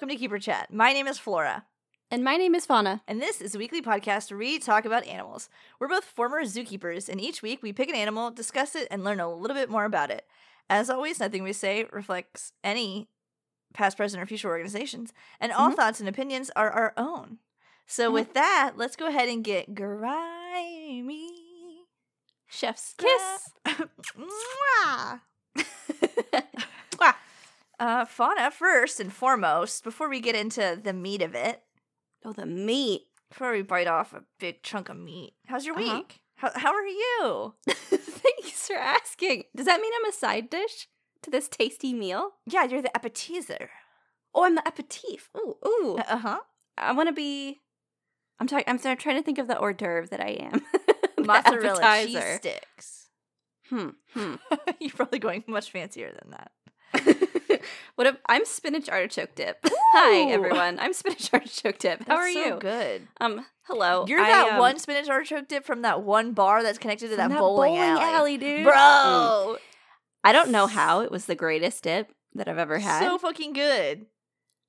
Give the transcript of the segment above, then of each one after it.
welcome to Keeper Chat. My name is Flora, And my name is Fauna. and this is a weekly podcast where we talk about animals. We're both former zookeepers, and each week we pick an animal, discuss it, and learn a little bit more about it. As always, nothing we say reflects any past, present, or future organizations, and all Mhm. thoughts and opinions are our own. So, Mhm. with that, let's go ahead and get grimy. Chef's kiss. Uh, fauna first and foremost, before we get into the meat of it, oh, the meat. before we bite off a big chunk of meat, how's your Uh-huh. week? How, how are you? Thanks for asking. Does that mean I'm a side dish to this tasty meal? Yeah, you're the appetizer. Oh, I'm the aperitif. Ooh, ooh. Uh huh. I want to be. I'm talking. I'm sorry, trying to think of the hors d'oeuvre that I am. Mozzarella cheese sticks. Hmm. Hmm. you're probably going much fancier than that. what if I'm spinach artichoke dip? Hi everyone. I'm spinach artichoke dip. How That's are so you? Good. Um. Hello. You're I, that um, one spinach artichoke dip from that one bar that's connected to from that, bowling, alley. dude. Bro, Mm. I don't know how it was the greatest dip that I've ever had. so fucking good.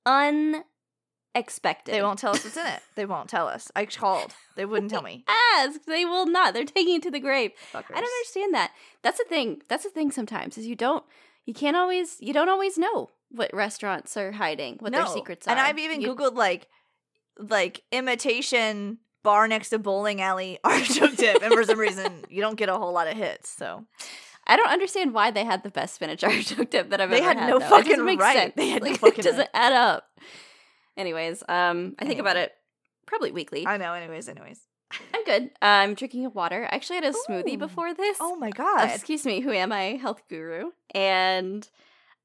Unexpected. They won't tell us what's in it. They won't tell us. I called. They wouldn't tell me. ask. They will not. They're taking it to the grave. Fuckers. I don't understand that. That's the thing. That's the thing sometimes is you don't you can't always you don't always know what restaurants are hiding, what their secrets are. And I've even You- googled like like imitation bar next to bowling alley artichoke dip, and for some reason you don't get a whole lot of hits. So I don't understand why they had the best spinach artichoke dip that I've They ever had no though. It fucking right. sense. They had no fucking it doesn't right. add up. Anyways, um I think about it probably weekly. I know. Anyways, anyways. I'm good. I'm drinking water. I actually had a smoothie before this. Oh my Uh, god. excuse me, who am I? Health guru. And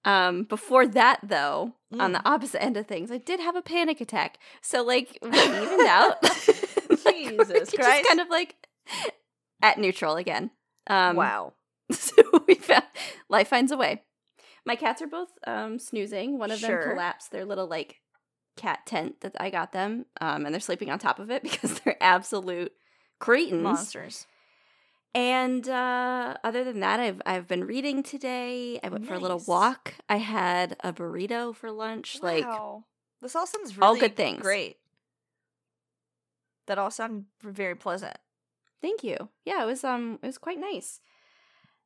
um before that though, on the opposite end of things, I did have a panic attack. So like we evened out. Like, Jesus just Christ. kind of like at neutral again. Um wow. so we found life finds a way. My cats are both um snoozing. One of Sure. them collapsed their little like cat tent that I got them. Um and they're sleeping on top of it because they're absolute cretins. Monsters. And uh, other than that, I've I've been reading today. I went for a little walk. I had a burrito for lunch. Like this all sounds really all good things. Great. That all sound very pleasant. thank you. Yeah, it was um it was quite nice.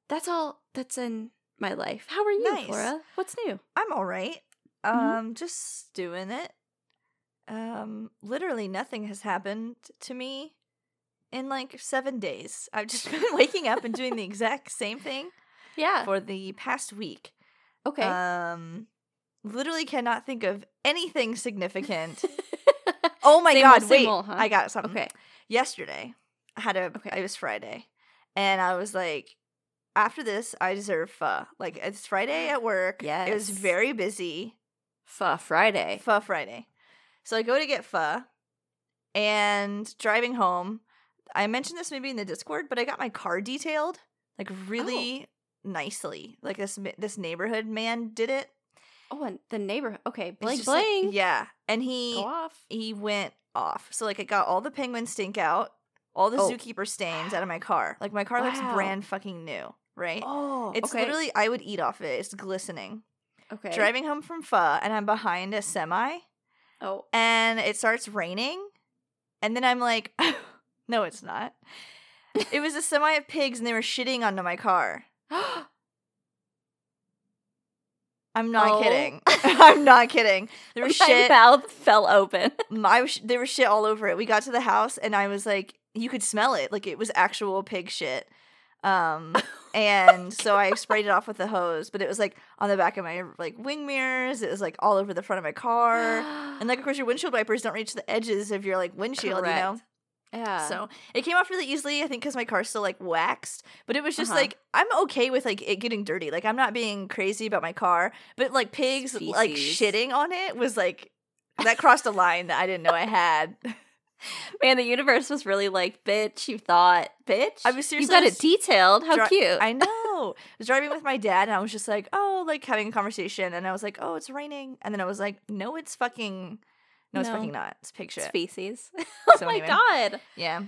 That's all that's in my life. How are you, Nice. Flora? What's new? I'm all right. Mhm. Um, just doing it. Um, literally nothing has happened to me in like seven days. I've just been waking up and doing the exact same thing Yeah. for the past week. okay. Um, literally cannot think of anything significant. oh my Same god! old, wait, old, huh? I got something. okay. Yesterday, I had a. Okay. It was Friday, and I was like, after this, I deserve pho. Like it's Friday at work. Yeah. It was very busy. Pho Friday. Pho Friday. So I go to get pho and driving home. I mentioned this maybe in the Discord, but I got my car detailed like oh. really nicely. Like this this neighborhood man did it. Oh, and the neighborhood. Okay, It's bling like- bling. yeah, and he Go off. he went off. So like I got all the penguin stink out, all the Oh. zookeeper stains out of my car. Like my car looks brand fucking new, right? Oh, it's okay. literally I would eat off it. It's glistening. okay. Driving home from pho and I'm behind a semi. Oh, and it starts raining and then i'm like no it's not. It was a semi of pigs and they were shitting onto my car. I'm not Oh. kidding. I'm not kidding. There was my shit mouth fell open. my there was shit all over it. We got to the house and i was like you could smell it. Like it was actual pig shit um and so i sprayed it off with the hose but it was like on the back of my like wing mirrors it was like all over the front of my car and like of course your windshield wipers don't reach the edges of your like windshield, you know. Yeah. So it came off really easily, I think, because my car's still like waxed. But it was just Uh-huh. like I'm okay with like it getting dirty. Like I'm not being crazy about my car. But like pigs like shitting on it was like that crossed a line that I didn't know I had. Man, the universe was really like, bitch, you thought, bitch. I was You seriously got it detailed. How dri- cute. I know. I was driving with my dad and I was just like, oh, like having a conversation. And I was like, oh, it's raining. And then I was like, no, it's fucking, no, it's fucking not. It's pig shit. Species. oh So my anyway. god. Yeah.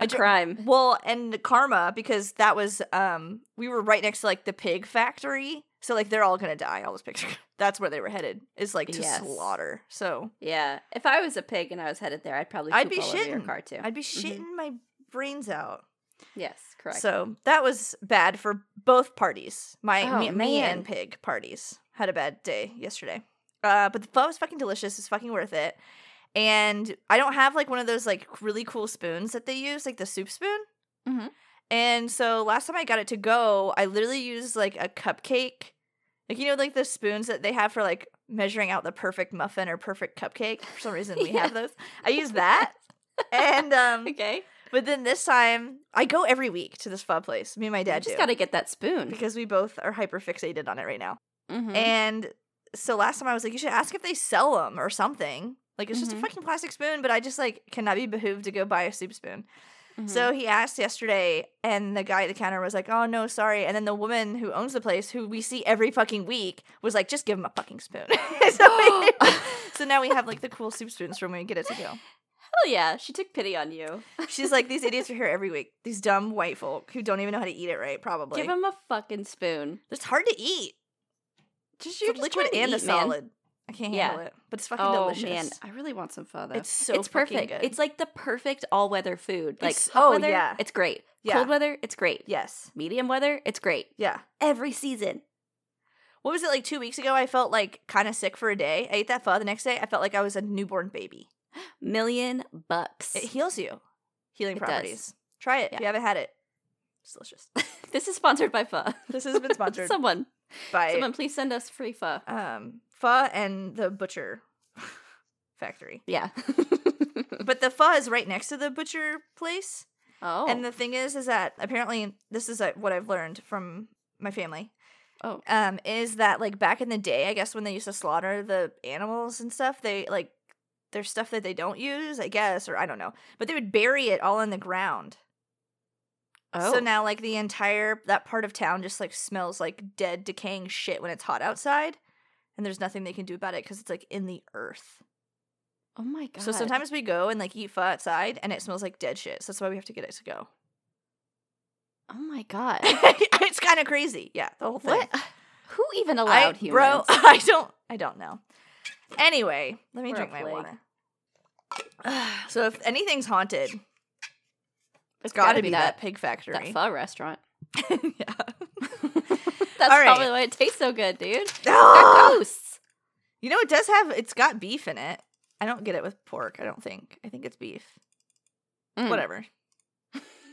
A crime. Well, and karma because that was um we were right next to like the pig factory. So like they're all gonna die. All those pigs. That's where they were headed. Is like to Yes. slaughter. So Yeah. If I was a pig and I was headed there, I'd probably I'd be over your shitting. car too. I'd be Mhm. shitting my brains out. Yes, correct. So that was bad for both parties. My Oh, me, me and pig parties had a bad day yesterday. Uh, but the pho was fucking delicious. It's fucking worth it. And I don't have like one of those like really cool spoons that they use, like the soup spoon. Mhm. And so last time I got it to go, I literally used like a cupcake, like you know, like the spoons that they have for like measuring out the perfect muffin or perfect cupcake. For some reason, we have those. I use that. And um, okay. but then this time, I go every week to this pho place. Me and my You dad just do got to get that spoon. because we both are hyper fixated on it right now. Mhm. And so last time I was like, you should ask if they sell them or something. Like it's just Mhm. a fucking plastic spoon, but I just like cannot be behooved to go buy a soup spoon. Mhm. So he asked yesterday, and the guy at the counter was like, "Oh no, sorry." And then the woman who owns the place, who we see every fucking week, was like, "Just give him a fucking spoon." so, so now we have like the cool soup spoons from when we get it to go. Hell yeah, she took pity on you. She's like, "These idiots are here every week. These dumb white folk who don't even know how to eat it right. Probably. Give him a fucking spoon. It's hard to eat. Just you're liquid and the man. solid. I can't Yeah. handle it, but it's fucking Oh delicious. man, I really want some pho though. It's so it's perfect. good. It's like the perfect all weather food. Like It's- hot oh, weather, yeah. it's great. Yeah. Cold weather, it's great. yes, Medium weather, it's great. yeah. Every season. What was it like two weeks ago? I felt like kind of sick for a day. I ate that pho the next day. I felt like I was a newborn baby. Million bucks. It heals you. Healing It does. properties. Try it if you haven't had it. It's delicious. this is sponsored by pho. This has been sponsored Someone, by someone, please send us free pho. um pho and the butcher factory. Yeah. But the pho is right next to the butcher place. oh. And the thing is, is that apparently this is what I've learned from my family. oh. Um, is that like back in the day, I guess when they used to slaughter the animals and stuff, they like there's stuff that they don't use, I guess, or I don't know, but they would bury it all in the ground. Oh. So now like the entire that part of town just like smells like dead, decaying shit when it's hot outside, and there's nothing they can do about it because it's like in the earth. oh my god. So sometimes we go and like eat pho outside, and it smells like dead shit. So that's why we have to get it to go. Oh my god. it's kind of crazy. Yeah, the whole thing. what? Who even I, allowed humans? bro, I don't, I don't know. Anyway, let me We're drink my water. so if anything's haunted, it's got to be that, pig factory. that pho restaurant. yeah. That's right. probably why it tastes so good, dude. Ah! ghosts. You know, it does have. It's got beef in it. I don't get it with pork. I don't think. I think it's beef. Mm. Whatever.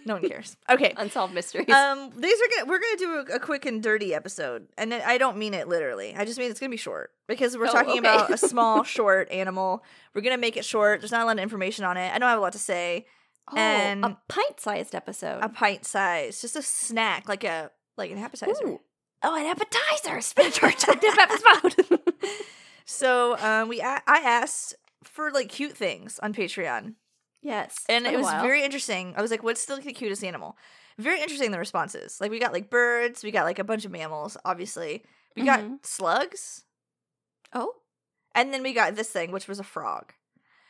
No one cares. Okay. Unsolved mysteries. Um, these are gonna we're gonna do a, a quick and dirty episode, and I don't mean it literally. I just mean it's gonna be short because we're Oh, talking okay. about a small, short animal. We're gonna make it short. There's not a lot of information on it. I don't have a lot to say. oh, and- a pint-sized episode. A pint size, just a snack, like a like an appetizer. Ooh. Oh, an appetizer. Spinach or dip episode. So, um, we a- I asked for like cute things on Patreon, yes, and it was while. very interesting. I was like, "What's the cutest animal?" Very interesting. The responses. Like we got like birds. We got like a bunch of mammals. Obviously, we got Mhm. slugs. Oh, And then we got this thing, which was a frog.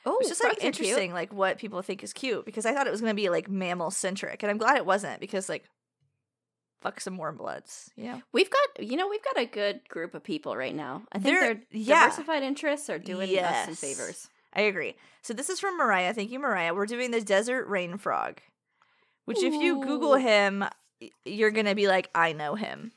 oh, It's just like cute. interesting, like what people think is cute, because I thought it was gonna be like mammal centric, and I'm glad it wasn't, because like, fuck some warm bloods, know. We've got, you know, we've got a good group of people right now. I think They're- their yeah. diversified interests are doing us some Yes. favors. I agree. So this is from Mariah. Thank you, Mariah. We're doing the desert rain frog, which if you Google him, you're gonna be like, I know him.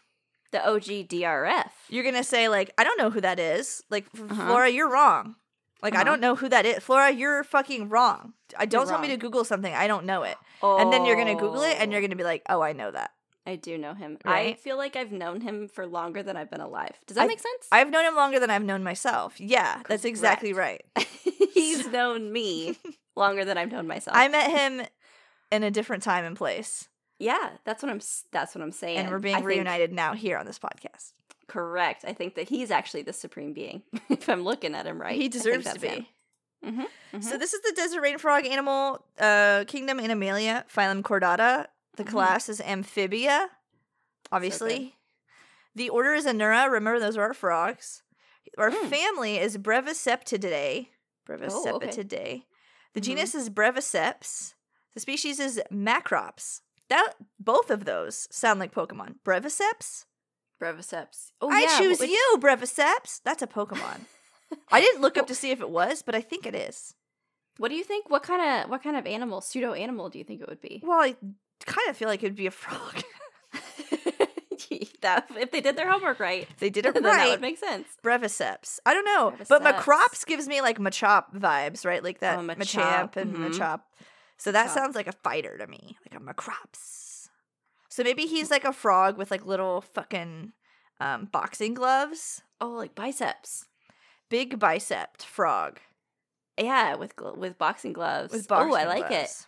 The OG DRF. You're gonna say like, I don't know who that is. Like Uh-huh. Flora, you're wrong. Like I Uh-huh. don't know who that is. Flora, you're fucking wrong. I don't tell me to Google something. I don't know it. Oh, And then you're gonna Google it, and you're gonna be like, oh, I know that. I do know him. I feel like I've known him for longer than I've been alive. Does that I- make sense? I've known him longer than I've known myself. Yeah, that's exactly right. He's known me longer than I've known myself. I met him in a different time and place, yeah, that's what I'm. That's what I'm saying. and we're I being think- reunited now here on this podcast. Correct. I think that he's actually the supreme being. if I'm looking at him right, he deserves to be. hmm So this is the desert rain frog animal uh, kingdom Animalia, phylum Chordata. The Mhm. class is Amphibia, obviously. the order is Anura. Remember, those are our frogs. Our Mm. family is Breviceptidae. Oh, okay. Breviceptidae. The Mhm. genus is Breviceps. The species is Macrops. That both of those sound like Pokemon. Breviceps Breviceps. Oh, I yeah, choose would- you, Breviceps. That's a Pokemon. I didn't look up to see if it was, but I think it is. What do you think? What kind of what kind of animal, pseudo animal, do you think it would be? Well, I kind of feel like it'd be a frog. that if they did their homework right, they did it then that right. would make sense. Breviceps. I don't know, but Breviceps. Macrops gives me like Machop vibes, right? Like that Oh, Machamp Machop, and mhm. Machop. So that Machop. sounds like a fighter to me, like a Macrops. So maybe he's like a frog with like little fucking um, boxing gloves, Oh, like biceps. big bicep frog Yeah, with gl- with boxing gloves. with boxing oh, I like it.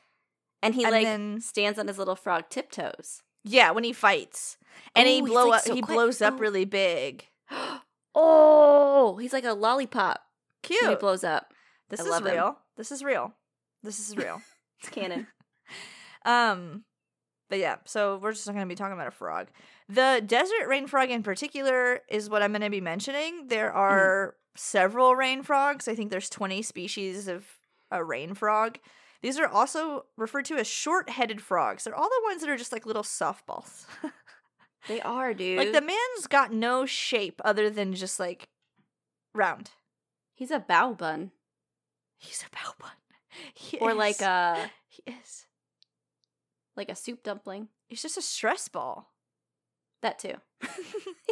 And he And like then- stands on his little frog tiptoes. Yeah, when he fights, and he Ooh, he's, blow like, up, so he quick. blows up Oh. really big. oh, he's like a lollipop Cute. when he blows up. this I is love him. real. This is real. This is real. It's canon. Um, but yeah, so we're just not going to be talking about a frog. The desert rain frog in particular is what I'm going to be mentioning. There Mm-hmm. are several rain frogs. I think there's 20 species of a rain frog. These are also referred to as short-headed frogs. They're all the ones that are just like little softballs. they are, dude. like the man's got no shape other than just like round. he's a bow bun, He's a bow bun. He or like uh, a he is. like a soup dumpling. He's just a stress ball. That too.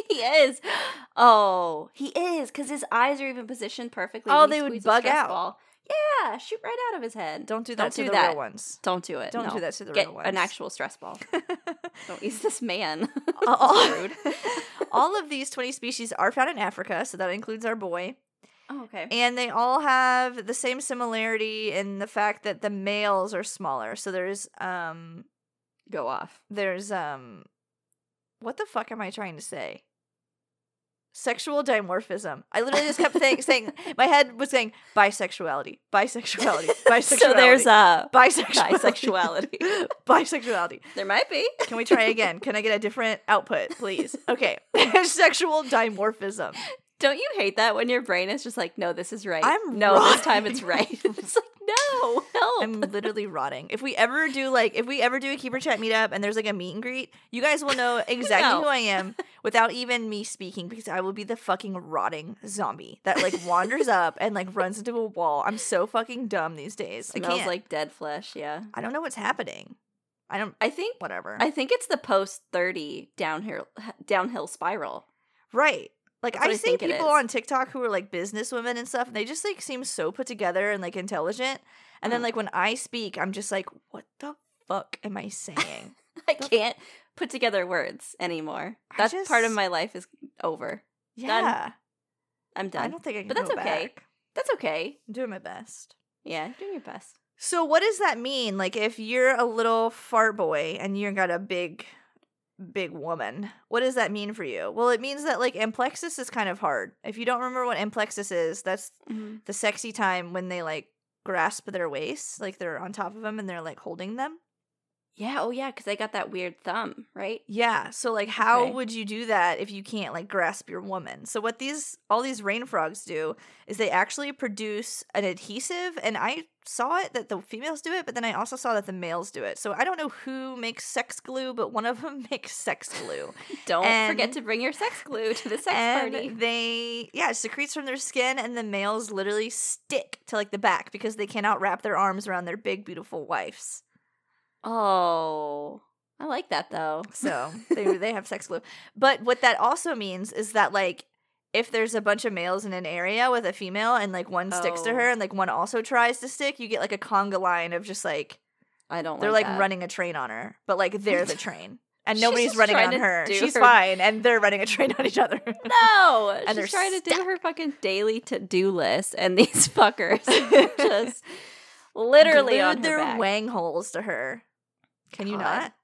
he is. Oh, he is because his eyes are even positioned perfectly. Oh, they would bug out. Ball. Yeah, shoot right out of his head. Don't do that Don't to do the that. real ones. Don't do it. Don't no. do that to the Get real an actual stress ball. Don't use this man. all, Rude. all of these 20 species are found in Africa, so that includes our boy. oh, okay. And they all have the same similarity in the fact that the males are smaller. So there's um Go off. there's um what the fuck am I trying to say? Sexual dimorphism. I literally just kept saying, saying my head was saying bisexuality, bisexuality, bisexuality. So there's a bisexuality. bisexuality. bisexuality. there might be. Can we try again? Can I get a different output, please? Okay. Sexual dimorphism. Don't you hate that when your brain is just like, no, this is right. I'm no, this time it's right. it's like, no, help. I'm literally rotting. If we ever do like if we ever do a keeper chat meetup and there's like a meet and greet, you guys will know exactly No. who I am without even me speaking because I will be the fucking rotting zombie that like wanders up and like runs into a wall. I'm so fucking dumb these days. I Smells can't. like dead flesh. Yeah. I don't know what's happening. I don't I think whatever. I think it's the post thirty downhill downhill spiral. right. Like I I see people on TikTok who are like business women and stuff, and they just like seem so put together and like intelligent. And then Uh-huh. like when I speak, I'm just like, what the fuck am I saying? I can't put together words anymore. I That part of my life is over. yeah. I'm done. I don't think I can But that's go okay. back. That's okay. I'm doing my best. Yeah, doing your best. So what does that mean? Like if you're a little fart boy and you got a big big woman, what does that mean for you? Well, it means that like amplexus is kind of hard. If you don't remember what amplexus is, that's mm-hmm. the sexy time when they like grasp their waist, like they're on top of them and they're like holding them. Yeah. Oh, yeah. Because I got that weird thumb, right? Yeah. So like how Okay. would you do that if you can't like grasp your woman? So what these all these rain frogs do is they actually produce an adhesive and I saw it that the females do it, but then I also saw that the males do it. So I don't know who makes sex glue, but one of them makes sex glue. Don't forget to bring your sex glue to the sex and party. they yeah, it secretes from their skin and the males literally stick to like the back because they cannot wrap their arms around their big beautiful wives. Oh, I like that though. So they they have sex glue. But what that also means is that like if there's a bunch of males in an area with a female and like one sticks to Oh. her and like one also tries to stick, you get like a conga line of just like I don't. Know. They're like that. running a train on her, but like they're the train. And nobody's running on her. She's her- fine, and they're running a train on each other. No, And she's trying to do her fucking daily to do list, and these fuckers just literally Glued their back. wang holes to her. Can you not?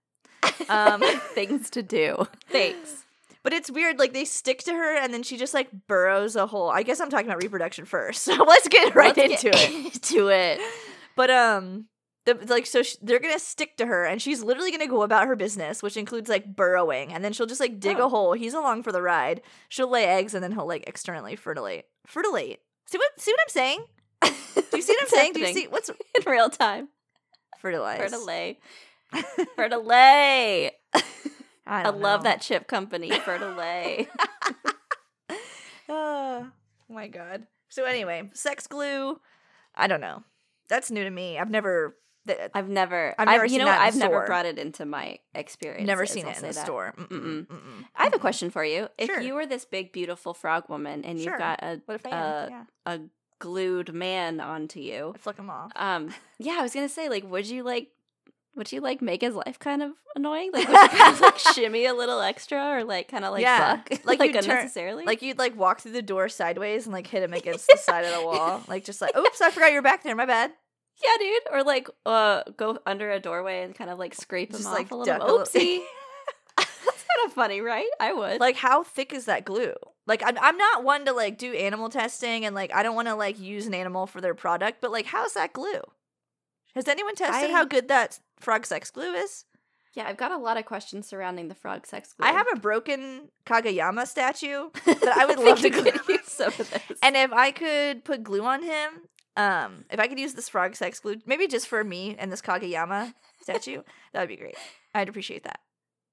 Um, things to do. Thanks. But it's weird, like they stick to her and then she just like burrows a hole. I guess I'm talking about reproduction first. So let's get right Let's into get it. Into it. But um the, like so sh- they're gonna stick to her and she's literally gonna go about her business which includes like burrowing and then she'll just like dig Oh. a hole he's along for the ride she'll lay eggs and then he'll like externally fertilate fertilate see what see what i'm saying do you see what i'm saying do you see what's in real time? fertilize Fertilay. Fertilay. I, I, love that chip company, Fertilay. oh my god. So anyway, sex glue. I don't know. That's new to me. I've never. th- I've never, I've I've never you seen know, that I've never store. brought it into my experience. never seen it in the that. store. Mm-mm, Mm-mm. mm-mm. I have a question for you. If Sure. you were this big, beautiful frog woman and Sure. you've got a? Uh, yeah, a glued man onto you, I flick them off. um, yeah, I was gonna say, like, would you like, would you like make his life kind of annoying? Like, would you kind of like shimmy a little extra, or like kind of like Yeah. buck, Like, like, you'd turn- unnecessarily? Like you'd like walk through the door sideways and like hit him against the side of the wall, like just like, oops, I forgot you're back there. My bad. yeah, dude, or like, uh, go under a doorway and kind of like scrape Just, him like, off a little. duck a little- Oopsie. That's kind of funny, right? I would. Like, how thick is that glue? Like, I'm, I'm not one to like do animal testing and like I don't want to like use an animal for their product, but like, how's that glue? Has anyone tested I- how good that frog sex glue is? yeah, I've got a lot of questions surrounding the frog sex glue. I have a broken Kageyama statue that I would love to glue. use some of this. And if I could put glue on him, um, if I could use this frog sex glue, maybe just for me and this Kageyama statue, that would be great. I'd appreciate that.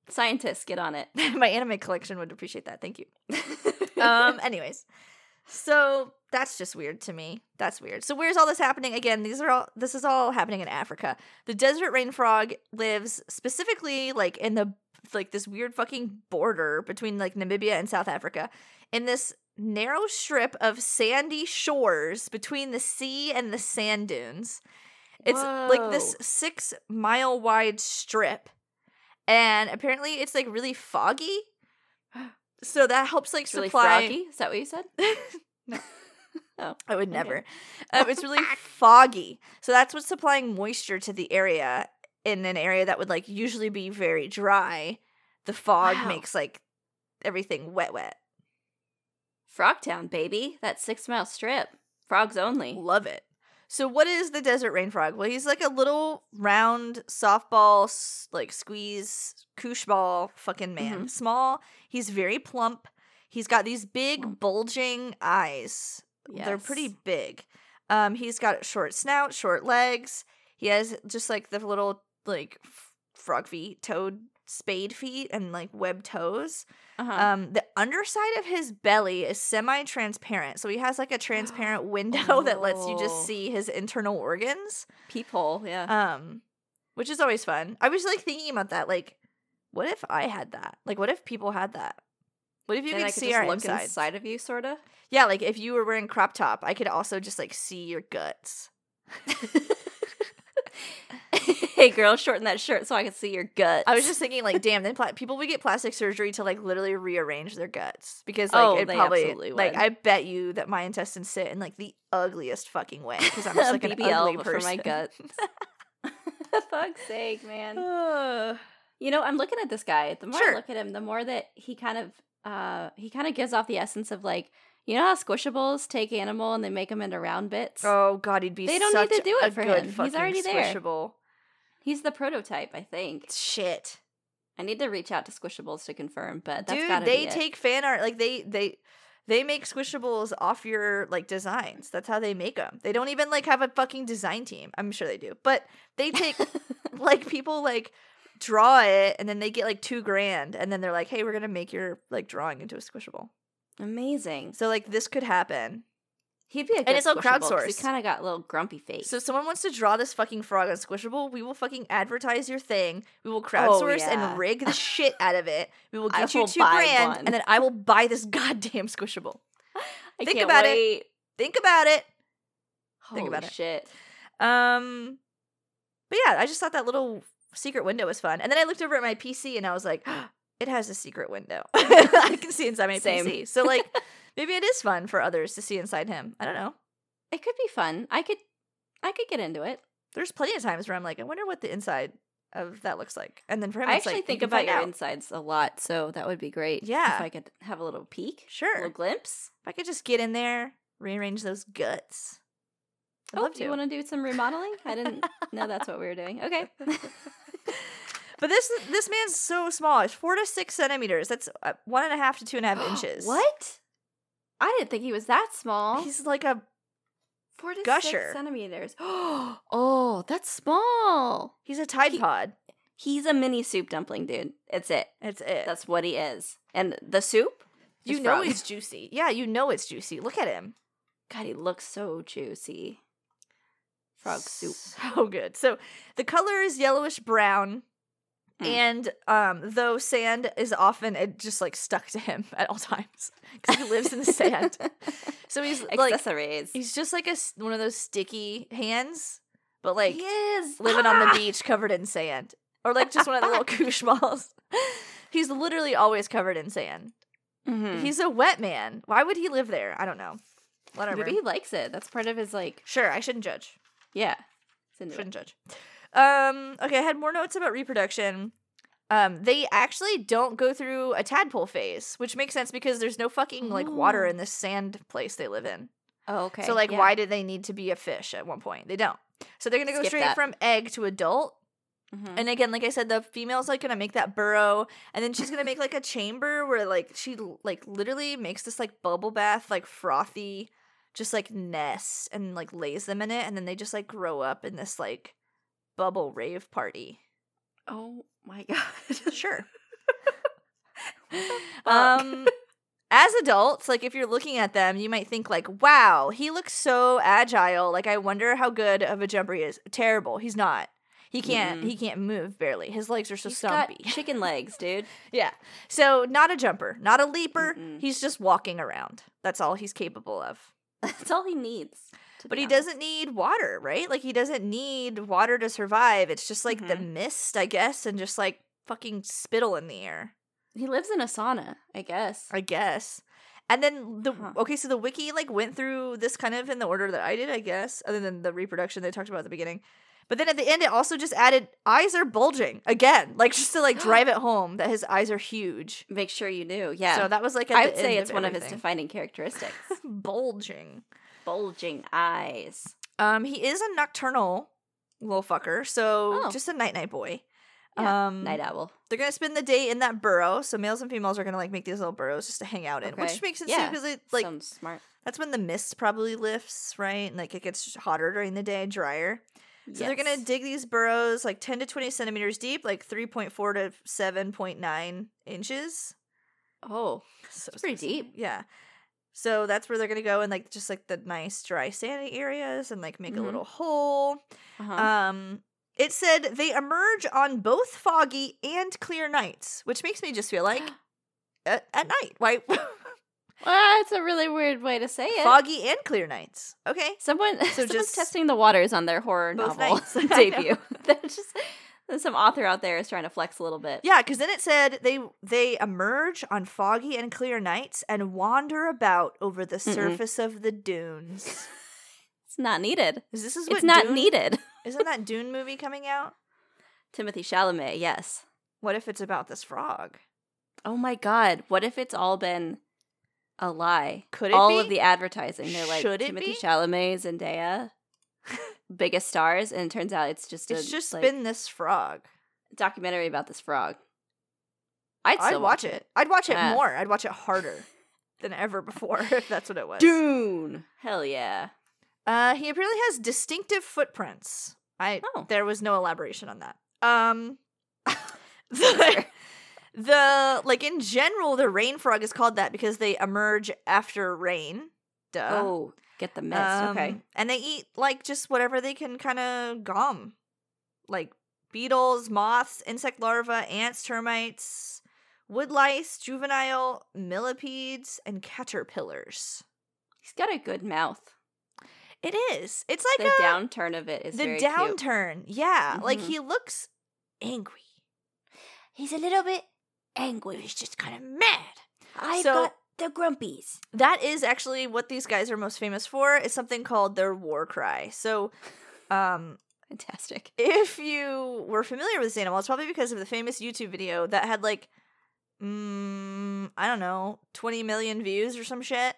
Scientists, get on it. My anime collection would appreciate that. Thank you. Um, anyways, so that's just weird to me. That's weird. So where's all this happening? Again, these are all. This is all happening in Africa. The desert rain frog lives specifically like in the like this weird fucking border between like Namibia and South Africa, in this narrow strip of sandy shores between the sea and the sand dunes. It's like this six mile wide strip, and apparently it's like really foggy. So that helps like it's really supply. froggy. Is that what you said? No. Oh, I would okay. never. Um, it's really foggy. So that's what's supplying moisture to the area in an area that would like usually be very dry. The fog Wow. makes like everything wet, wet. Frogtown, baby. That six mile strip. Frogs only. Love it. So what is the desert rain frog? Well, he's like a little round softball, like squeeze koosh ball fucking man. Small. He's very plump. He's got these big bulging eyes. They're pretty big. Um, he's got a short snout, short legs. He has just like the little like frog feet, toad spade feet, and like webbed toes. Uh-huh. Um, the underside of his belly is semi-transparent, so he has like a transparent window that lets you Oh. just see his internal organs. Peephole, yeah. Um, which is always fun. I was like thinking about that, like, what if I had that? Like, what if people had that? What if you and could could see our look insides? inside of you, sort of. Yeah, like if you were wearing crop top, I could also just like see your guts. hey, girl, shorten that shirt so I can see your guts. I was just thinking, like, damn, then pla- people would get plastic surgery to like literally rearrange their guts because like Oh, it probably like. I bet you that my intestines sit in like the ugliest fucking way because I'm just like an ugly person. for my guts. Fuck's sake, man. You know, I'm looking at this guy. The more Sure. I look at him, the more that he kind of uh he kind of gives off the essence of like you know how squishables take animal and they make them into round bits. oh god, he'd be. They don't need to do it for good him. He's already there. Squishable. He's the prototype, I think. Shit, I need to reach out to Squishables to confirm, but that's dude, they take fan art like they they. They make squishables off your like designs. That's how they make them. They don't even like have a fucking design team. I'm sure they do, but they take like people like draw it and then they get like two grand and then they're like, hey, we're gonna make your like drawing into a squishable. Amazing. So like this could happen. He'd be a good And it's all crowdsourced. He kind of got a little grumpy face. So if someone wants to draw this fucking frog on Squishable, we will fucking advertise your thing. We will crowdsource Oh, yeah. and rig the shit out of it. We will I get you will two grand one. and then I will buy this goddamn Squishable. I think about it. Think about it. Holy Think about it. shit. Um but yeah, I just thought that little secret window was fun. And then I looked over at my PC and I was like, it has a secret window. I can see inside my Same. PC. So like maybe it is fun for others to see inside him. I don't know. It could be fun. I could I could get into it. There's plenty of times where I'm like, I wonder what the inside of that looks like. And then for him I actually like, think can about your out. insides a lot, so that would be great. Yeah. If I could have a little peek. A Sure. little glimpse. If I could just get in there, rearrange those guts. I'd oh, love do you want to do some remodeling? I didn't know that's what we were doing. Okay. But this this man's so small. It's four to six centimeters. That's uh, one and a half to two and a half inches. what? I didn't think he was that small. He's like a four to gusher. six centimeters. oh, that's small. he's a Tide He- Pod. He's a mini soup dumpling, dude. It's it. It's it. That's what he is. And the soup? you know it's juicy. Yeah, you know it's juicy. Look at him. God, he looks so juicy. Frog soup. So good. So the color is yellowish brown. Mm. And um, though sand is often it just like stuck to him at all times because he lives in the sand. So he's like Accessories. he's just like a one of those sticky hands, but like he is living on the Ah! beach covered in sand, or like just one of the little koosh balls. He's literally always covered in sand. Mhm. He's a wet man. Why would he live there? I don't know. Whatever. Maybe he likes it. That's part of his like. Sure, I shouldn't judge. Yeah. Into it. Shouldn't judge. Um. Okay, I had more notes about reproduction. Um, they actually don't go through a tadpole phase, which makes sense because there's no fucking like water Oh. in this sand place they live in. Oh, okay. So like, yeah. why did they need to be a fish at one point? They don't. So they're gonna go Skip straight that. from egg to adult. Mhm. And again, like I said, the female's like gonna make that burrow, and then she's gonna make like a chamber where like she like literally makes this like bubble bath, like frothy, just like nest, and like lays them in it, and then they just like grow up in this like bubble rave party. Oh my god. Sure. Um, as adults, like if you're looking at them, you might think like, "Wow, he looks so agile." Like I wonder how good of a jumper he is. Terrible. He's not. He can't. Mm-mm. He can't move barely. His legs are so He's stumpy. chicken legs, dude. Yeah. So not a jumper, not a leaper. Mm-mm. He's just walking around. That's all he's capable of. That's all he needs. But he honest. doesn't need water, right? Like he doesn't need water to survive. It's just like the Mhm. mist, I guess, and just like fucking spittle in the air, He lives in a sauna, I guess. I guess. And then the Huh. okay, so the wiki like went through this kind of in the order that I did, I guess, other than the reproduction they talked about at the beginning. But then at the end, it also just added eyes are bulging again, like just to like drive it home that his eyes are huge. Make sure you knew, Yeah. So that was like I the would say it's one of his defining characteristics. bulging. Bulging eyes. Um, he is a nocturnal little fucker, so Oh. just a night night boy. Yeah, um, Night owl. they're gonna spend the day in that burrow. So males and females are gonna like make these little burrows just to hang out in, Okay. which makes sense Yeah. because it like Sounds smart. that's when the mist probably lifts, right? And like it gets hotter during the day, drier. So they're gonna dig these burrows like ten to twenty centimeters deep, like three point four to seven point nine inches. Oh, So It's pretty deep. Yeah. So that's where they're gonna go and like just like the nice dry sandy areas and like make Mhm. a little hole. uh-huh. Um, it said they emerge on both foggy and clear nights, which makes me just feel like at, at night. Why well, it's a really weird way to say it. foggy and clear nights? Okay. Someone, So someone's just- testing the waters on their horror novel nights. I know. debut. That's just some author out there is trying to flex a little bit. Yeah, because then it said they they emerge on foggy and clear nights and wander about over the Mm-mm. surface of the dunes. It's not needed. Is this is what It's not Dune- needed. Isn't that Dune movie coming out? Timothée Chalamet, yes. What if it's about this frog? Oh my god, what if it's all been a lie? Could it all be? of the advertising, they're like Should it Timothée be? Chalamet, Zendaya, biggest stars, and it turns out it's just It's a just like, been this frog. documentary about this frog. I'd, I'd watch it. I'd watch it Yeah. more. I'd watch it harder than ever before if that's what it was. Dune. Hell yeah. Uh, he apparently has distinctive footprints. I Oh. there was no elaboration on that. Um, the, the like in general, the rain frog is called that because they emerge after rain. Duh. oh, get the mist. okay. Um, and they eat like just whatever they can kind of gum, like beetles, moths, insect larvae, ants, termites, wood lice, juvenile millipedes, and caterpillars. He's got a good mouth. It is. It's like the a downturn of it is the very cute. downturn. Yeah, like Mhm. he looks angry. He's a little bit angry. He's just kind of mad. I've So- got the grumpies. That is actually what these guys are most famous for. Is something called their war cry. So, um, Fantastic. if you were familiar with this animal, it's probably because of the famous YouTube video that had like, mm, I don't know, 20 million views or some shit.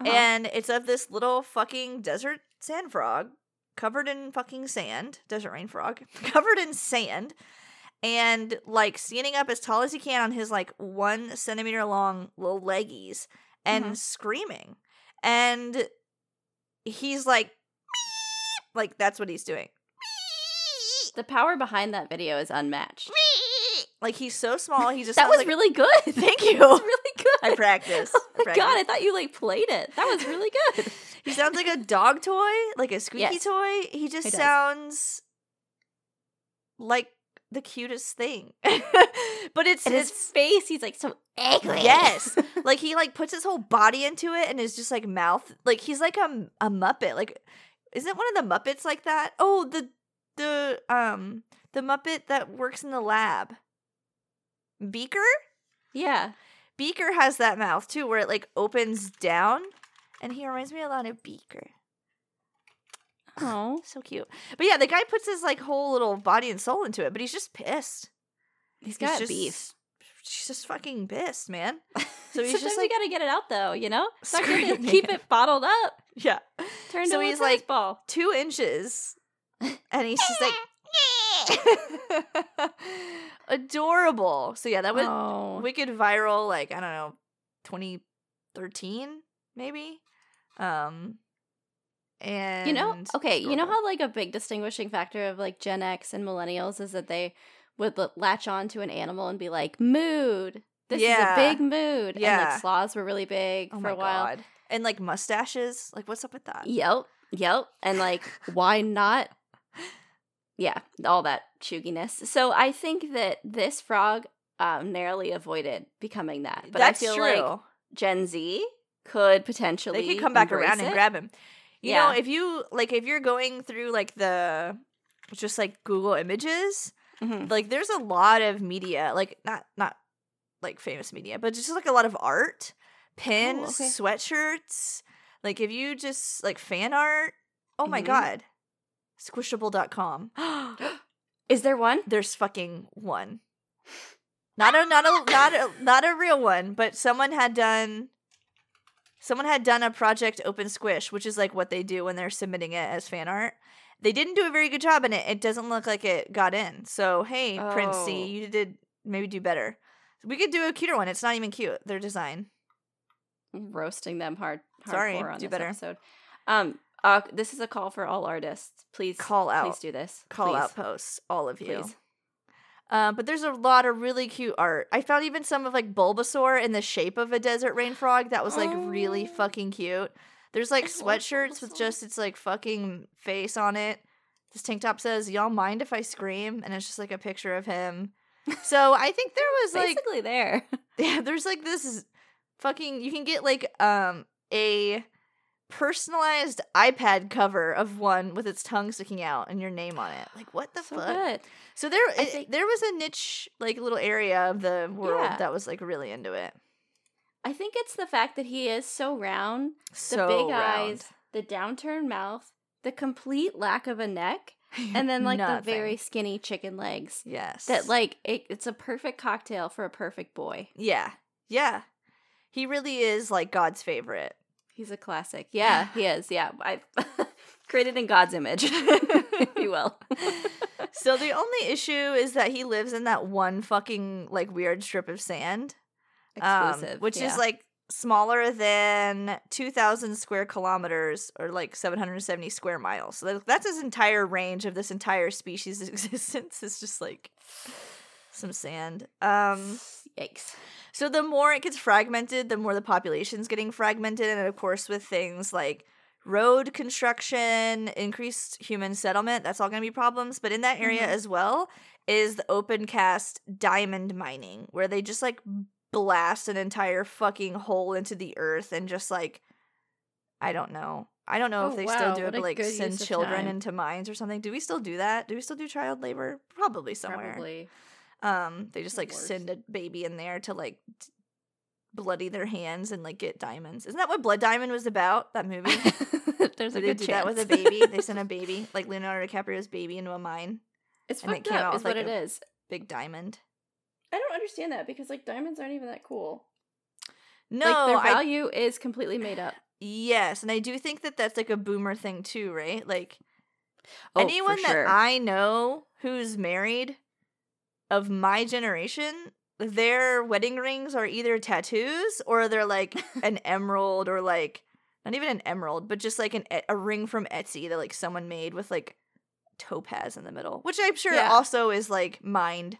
Uh-huh. And it's of this little fucking desert sand frog covered in fucking sand, desert rain frog, covered in sand, and like standing up as tall as he can on his like one centimeter long little leggies and Mhm. screaming. And he's like, "Meep," like that's what he's doing. The power behind that video is unmatched. like he's so small. He just that was like, really good. Thank you. That was really good. I practice. Oh I my god, I thought you like played it. That was really good. He sounds like a dog toy, like a squeaky Yes. toy. He just He sounds like the cutest thing. but it's And his it's face, he's like so angry. Yes. like he like puts his whole body into it and is just like mouth like he's like a, a muppet like isn't one of the muppets like that oh the the um the muppet that works in the lab beaker yeah. beaker has that mouth too where it like opens down and he reminds me a lot of beaker Oh, so cute but yeah the guy puts his like whole little body and soul into it but he's just pissed he's got just, beef. she's just fucking pissed man so he's Sometimes just you like gotta get it out though, you know? It's not good to keep it bottled up. yeah Turn So he's like- ball. two inches and he's just like adorable so yeah that went oh. wicked viral like i don't know 2013 maybe um and You know, okay, you know how like a big distinguishing factor of like Gen X and millennials is that they would l- latch on to an animal and be like, mood. This Yeah. is a big mood. And Yeah. like sloths were really big oh for a while. god and like mustaches like what's up with that Yep. Yep. And like, why not? Yeah, all that chugginess. So I think that this frog um, narrowly avoided becoming that. But that's I feel true like Gen Z could potentially they could come back around and grab him you Yeah. know if you like if you're going through like the just like google images Mhm. like there's a lot of media like not not like famous media but just like a lot of art pins okay. sweatshirts like if you just like fan art oh my Mhm. god squishable.com Is there one? there's fucking one not a not a not a not a real one but someone had done someone had done a project open squish which is like what they do when they're submitting it as fan art they didn't do a very good job in it, it doesn't look like it got in so hey prince Oh. c you did maybe do better we could do a cuter one it's not even cute their design roasting them hard. Sorry, on do this better. Episode. Um, uh, this is a call for all artists. Please Call out. Please do this. call Please. out posts all of you Please. Uh, but there's a lot of really cute art. I found even some of like Bulbasaur in the shape of a desert rain frog that was like really Oh. fucking cute. There's like sweatshirts with just its like fucking face on it. This tank top says, "Y'all mind if I scream?" and it's just like a picture of him. So I think there was like Basically there. yeah, there's like this fucking you can get like um a personalized iPad cover of one with its tongue sticking out and your name on it. Like what the so fuck? good. So there, it- think- there was a niche, like little area of the world Yeah. that was like really into it. I think it's the fact that he is so round, the So big round. eyes, the downturned mouth, the complete lack of a neck, and then like the very skinny chicken legs. yes, That like it, it's a perfect cocktail for a perfect boy. yeah, yeah. He really is like God's favorite. He's a classic. Yeah, he is. Yeah, I created in God's image, if you will. so the only issue is that he lives in that one fucking like weird strip of sand, um, Exclusive, which yeah. is like smaller than 2000 square kilometers or like 770 square miles so that's his entire range of this entire species existence is just like some sand um Yikes. So the more it gets fragmented, the more the population's getting fragmented, and of course, with things like road construction, increased human settlement, that's all going to be problems. But in that area Mhm. as well is the open cast diamond mining, where they just like blast an entire fucking hole into the earth and just like, I don't know. I don't know Oh, if they wow, still do it, but like send children into mines or something. Do we still do that? Do we still do child labor? Probably somewhere. Probably. Um, they just like send a baby in there to like t- bloody their hands and like get diamonds. Isn't that what Blood Diamond was about? That movie? There's a they good do chance. that with a baby? They sent a baby, like Leonardo DiCaprio's baby, into a mine. it's and it fucked came up. out Is with, what like, it is. Big diamond. I don't understand that because like diamonds aren't even that cool. No, like their I value is completely made up. yes, and I do think that that's like a boomer thing too, right? Like Oh, anyone sure. that I know who's married of my generation, their wedding rings are either tattoos or they're like an emerald or like not even an emerald, but just like an a ring from Etsy that like someone made with like topaz in the middle, which I'm sure Yeah. also is like mined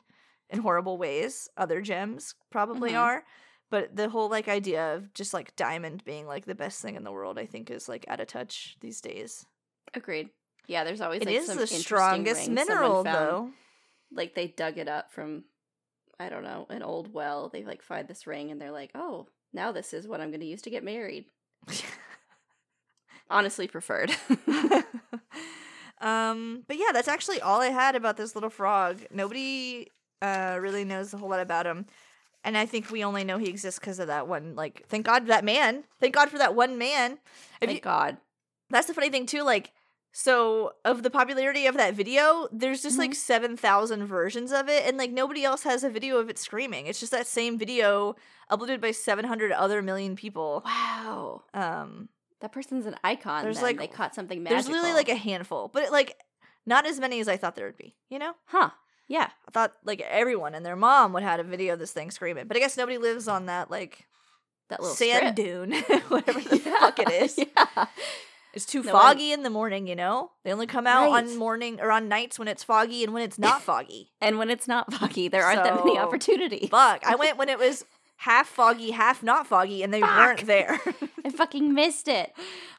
in horrible ways. Other gems probably Mhm. are. But the whole like idea of just like diamond being like the best thing in the world, I think is like out of touch these days. Agreed. Yeah, there's always It like, is the strongest mineral though. Like they dug it up from I don't know, an old well. They like find this ring and they're like, "Oh, now this is what I'm going to use to get married." Honestly preferred. um, but yeah, that's actually all I had about this little frog. Nobody uh really knows a whole lot about him. And I think we only know he exists because of that one. Like, thank God that man. Thank God for that one man. If Thank you, God. that's the funny thing too. Like, so of the popularity of that video, there's just like seven thousand versions of it, and like nobody else has a video of it screaming. It's just that same video uploaded by seven hundred other million people. Wow. Um, That person's an icon. There's, then. like- they caught something magical. there's literally like a handful, but it, like not as many as I thought there would be. You know. huh. Yeah. I thought like everyone and their mom would have a video of this thing screaming, but I guess nobody lives on that like That little sand strip. dune, whatever the Yeah. fuck it is. Yeah. It's too No, foggy in the morning, you know. They only come out Right. on morning or on nights when it's foggy and when it's not foggy. And when it's not foggy, there aren't that many opportunities. Fuck, I went when it was half foggy, half not foggy, and they Fuck. weren't there. I fucking missed it.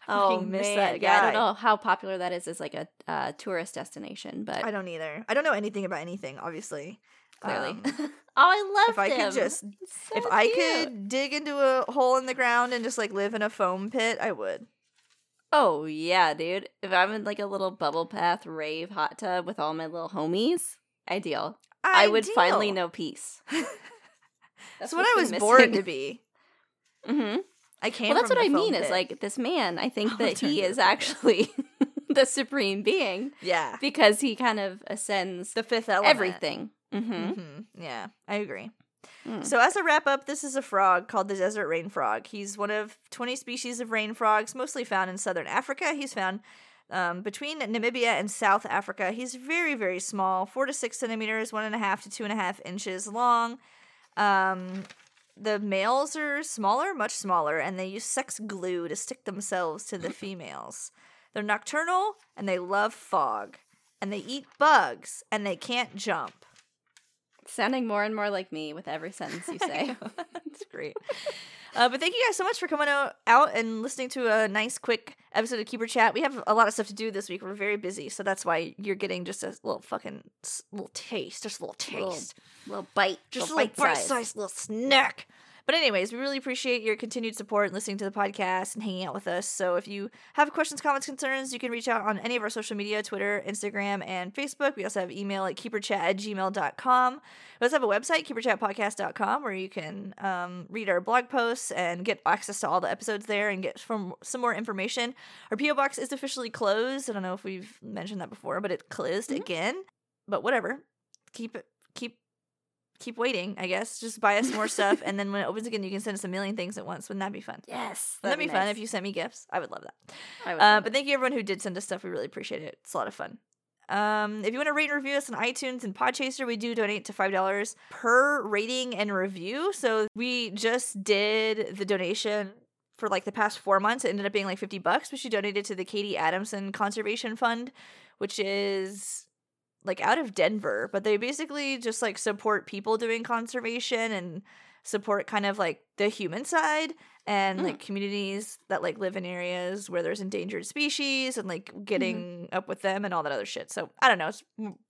Oh fucking miss man, that yeah. I don't know how popular that is as like a uh, tourist destination, but I don't either. I don't know anything about anything, obviously. clearly. Um, oh, I love if I him. could just, so if I could dig into a hole in the ground and just like live in a foam pit, I would. Oh yeah, dude. If I'm in like a little bubble bath rave hot tub with all my little homies, ideal. I would finally know peace. That's what I was born to be. Mm-hmm. I came. Well, that's what I mean. Is like this man. I think that he is actually the supreme being yeah, because he kind of ascends the fifth element. everything. Mm-hmm. hmm Yeah, I agree. Mm. So as a wrap up, this is a frog called the desert rain frog. He's one of 20 species of rain frogs, mostly found in southern Africa. He's found um, between Namibia and South Africa. He's very, very small, four to six centimeters, one and a half to two and a half inches long. Um, the males are smaller, much smaller, and they use sex glue to stick themselves to the females. They're nocturnal and they love fog, and they eat bugs and they can't jump. Sounding more and more like me with every sentence you say. That's great. Uh, but thank you guys so much for coming out, out and listening to a nice, quick episode of Keeper Chat. We have a lot of stuff to do this week. We're very busy, so that's why you're getting just a little fucking little taste, just a little Little taste, little bite, just a little little bite size. bite-sized little snack. But anyways, we really appreciate your continued support and listening to the podcast and hanging out with us. So if you have questions, comments, concerns, you can reach out on any of our social media, Twitter, Instagram, and Facebook. We also have email at keeperchat at gmail.com. We also have a website, keeperchatpodcast.com, where you can um, read our blog posts and get access to all the episodes there and get from some more information. Our P.O. Box is officially closed. I don't know if we've mentioned that before, but it closed Mhm. again. But whatever. Keep it keep waiting, I guess. Just buy us more stuff and then when it opens again you can send us a million things at once. Wouldn't that be fun? Yes, Wouldn't that be fun if you sent me gifts? I would love that. I would Uh, but thank you everyone who did send us stuff. We really appreciate it. It's a lot of fun. Um, if you want to rate and review us on iTunes and Podchaser, we do donate to five dollars per rating and review. So we just did the donation for like the past four months. It ended up being like fifty bucks, which we donated to the Katie Adamson Conservation Fund, which is like out of Denver, but they basically just like support people doing conservation and support kind of like the human side and Mm. like communities that like live in areas where there's endangered species and like getting up with them and all that other shit. So I don't know, it's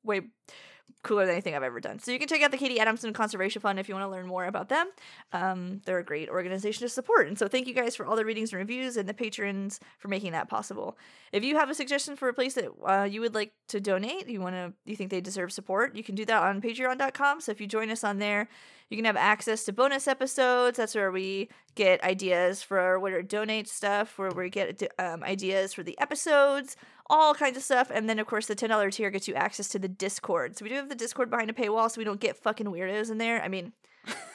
way cooler than anything I've ever done. So you can check out the Katie Adamson Conservation Fund if you want to learn more about them. Um, they're a great organization to support. And so thank you guys for all the readings and reviews and the patrons for making that possible. If you have a suggestion for a place that uh, you would like to donate, you want to, you think they deserve support, you can do that on patreon.com. So if you join us on there, you can have access to bonus episodes. That's where we get ideas for where to donate stuff, where we get um, ideas for the episodes, all kinds of stuff. And then, of course, the $10 tier gets you access to the Discord. So we do have the Discord behind a paywall so we don't get fucking weirdos in there. I mean,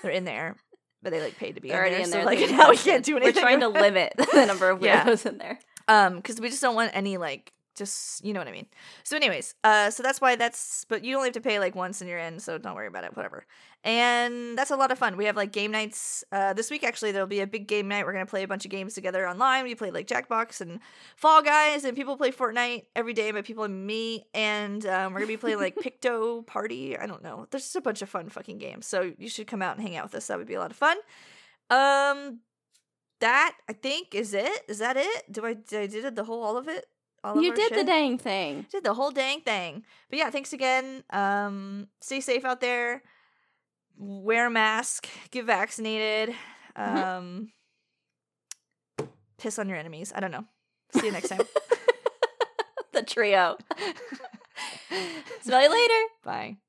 they're in there, but they like paid to be They're in already there. in so there. like now we can't do anything. We're trying to limit the number of Yeah. weirdos in there. Um, because we just don't want any like just you know what I mean. So, anyways, uh, so that's why that's. But you only have to pay like once and you're in, so don't worry about it. Whatever. And that's a lot of fun. We have like game nights. Uh, this week actually there'll be a big game night. We're gonna play a bunch of games together online. We play like Jackbox and Fall Guys, and people play Fortnite every day. By people and me, and um, we're gonna be playing like Picto Party. I don't know. There's just a bunch of fun fucking games. So you should come out and hang out with us. That would be a lot of fun. Um, that I think is it. Is that it? Do I did I did the whole all of it? All you did the dang thing. did the whole dang thing. But yeah, thanks again. Um, stay safe out there. Wear a mask. Get vaccinated. Mhm. Um, piss on your enemies. I don't know. See you next time. the trio. Smell you later. Bye.